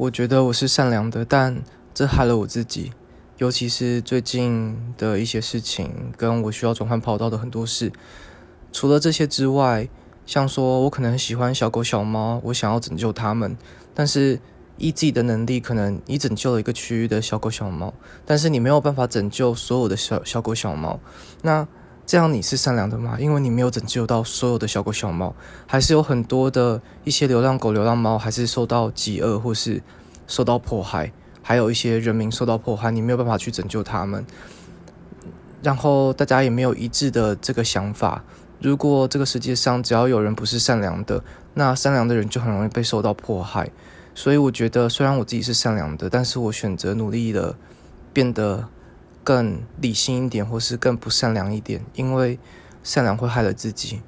我觉得我是善良的，但这害了我自己。尤其是最近的一些事情，跟我需要转换跑道的很多事。除了这些之外，像说我可能很喜欢小狗小猫，我想要拯救它们，但是依自己的能力，可能你拯救了一个区域的小狗小猫，但是你没有办法拯救所有的小小狗小猫。那这样你是善良的吗？因为你没有拯救到所有的小狗小猫，还是有很多的一些流浪狗、流浪猫，还是受到饥饿或是受到迫害。还有一些人民受到迫害，你没有办法去拯救他们，然后大家也没有一致的这个想法。如果这个世界上只要有人不是善良的，那善良的人就很容易被受到迫害。所以我觉得，虽然我自己是善良的，但是我选择努力的变得更理性一点，或是更不善良一点，因为善良会害了自己。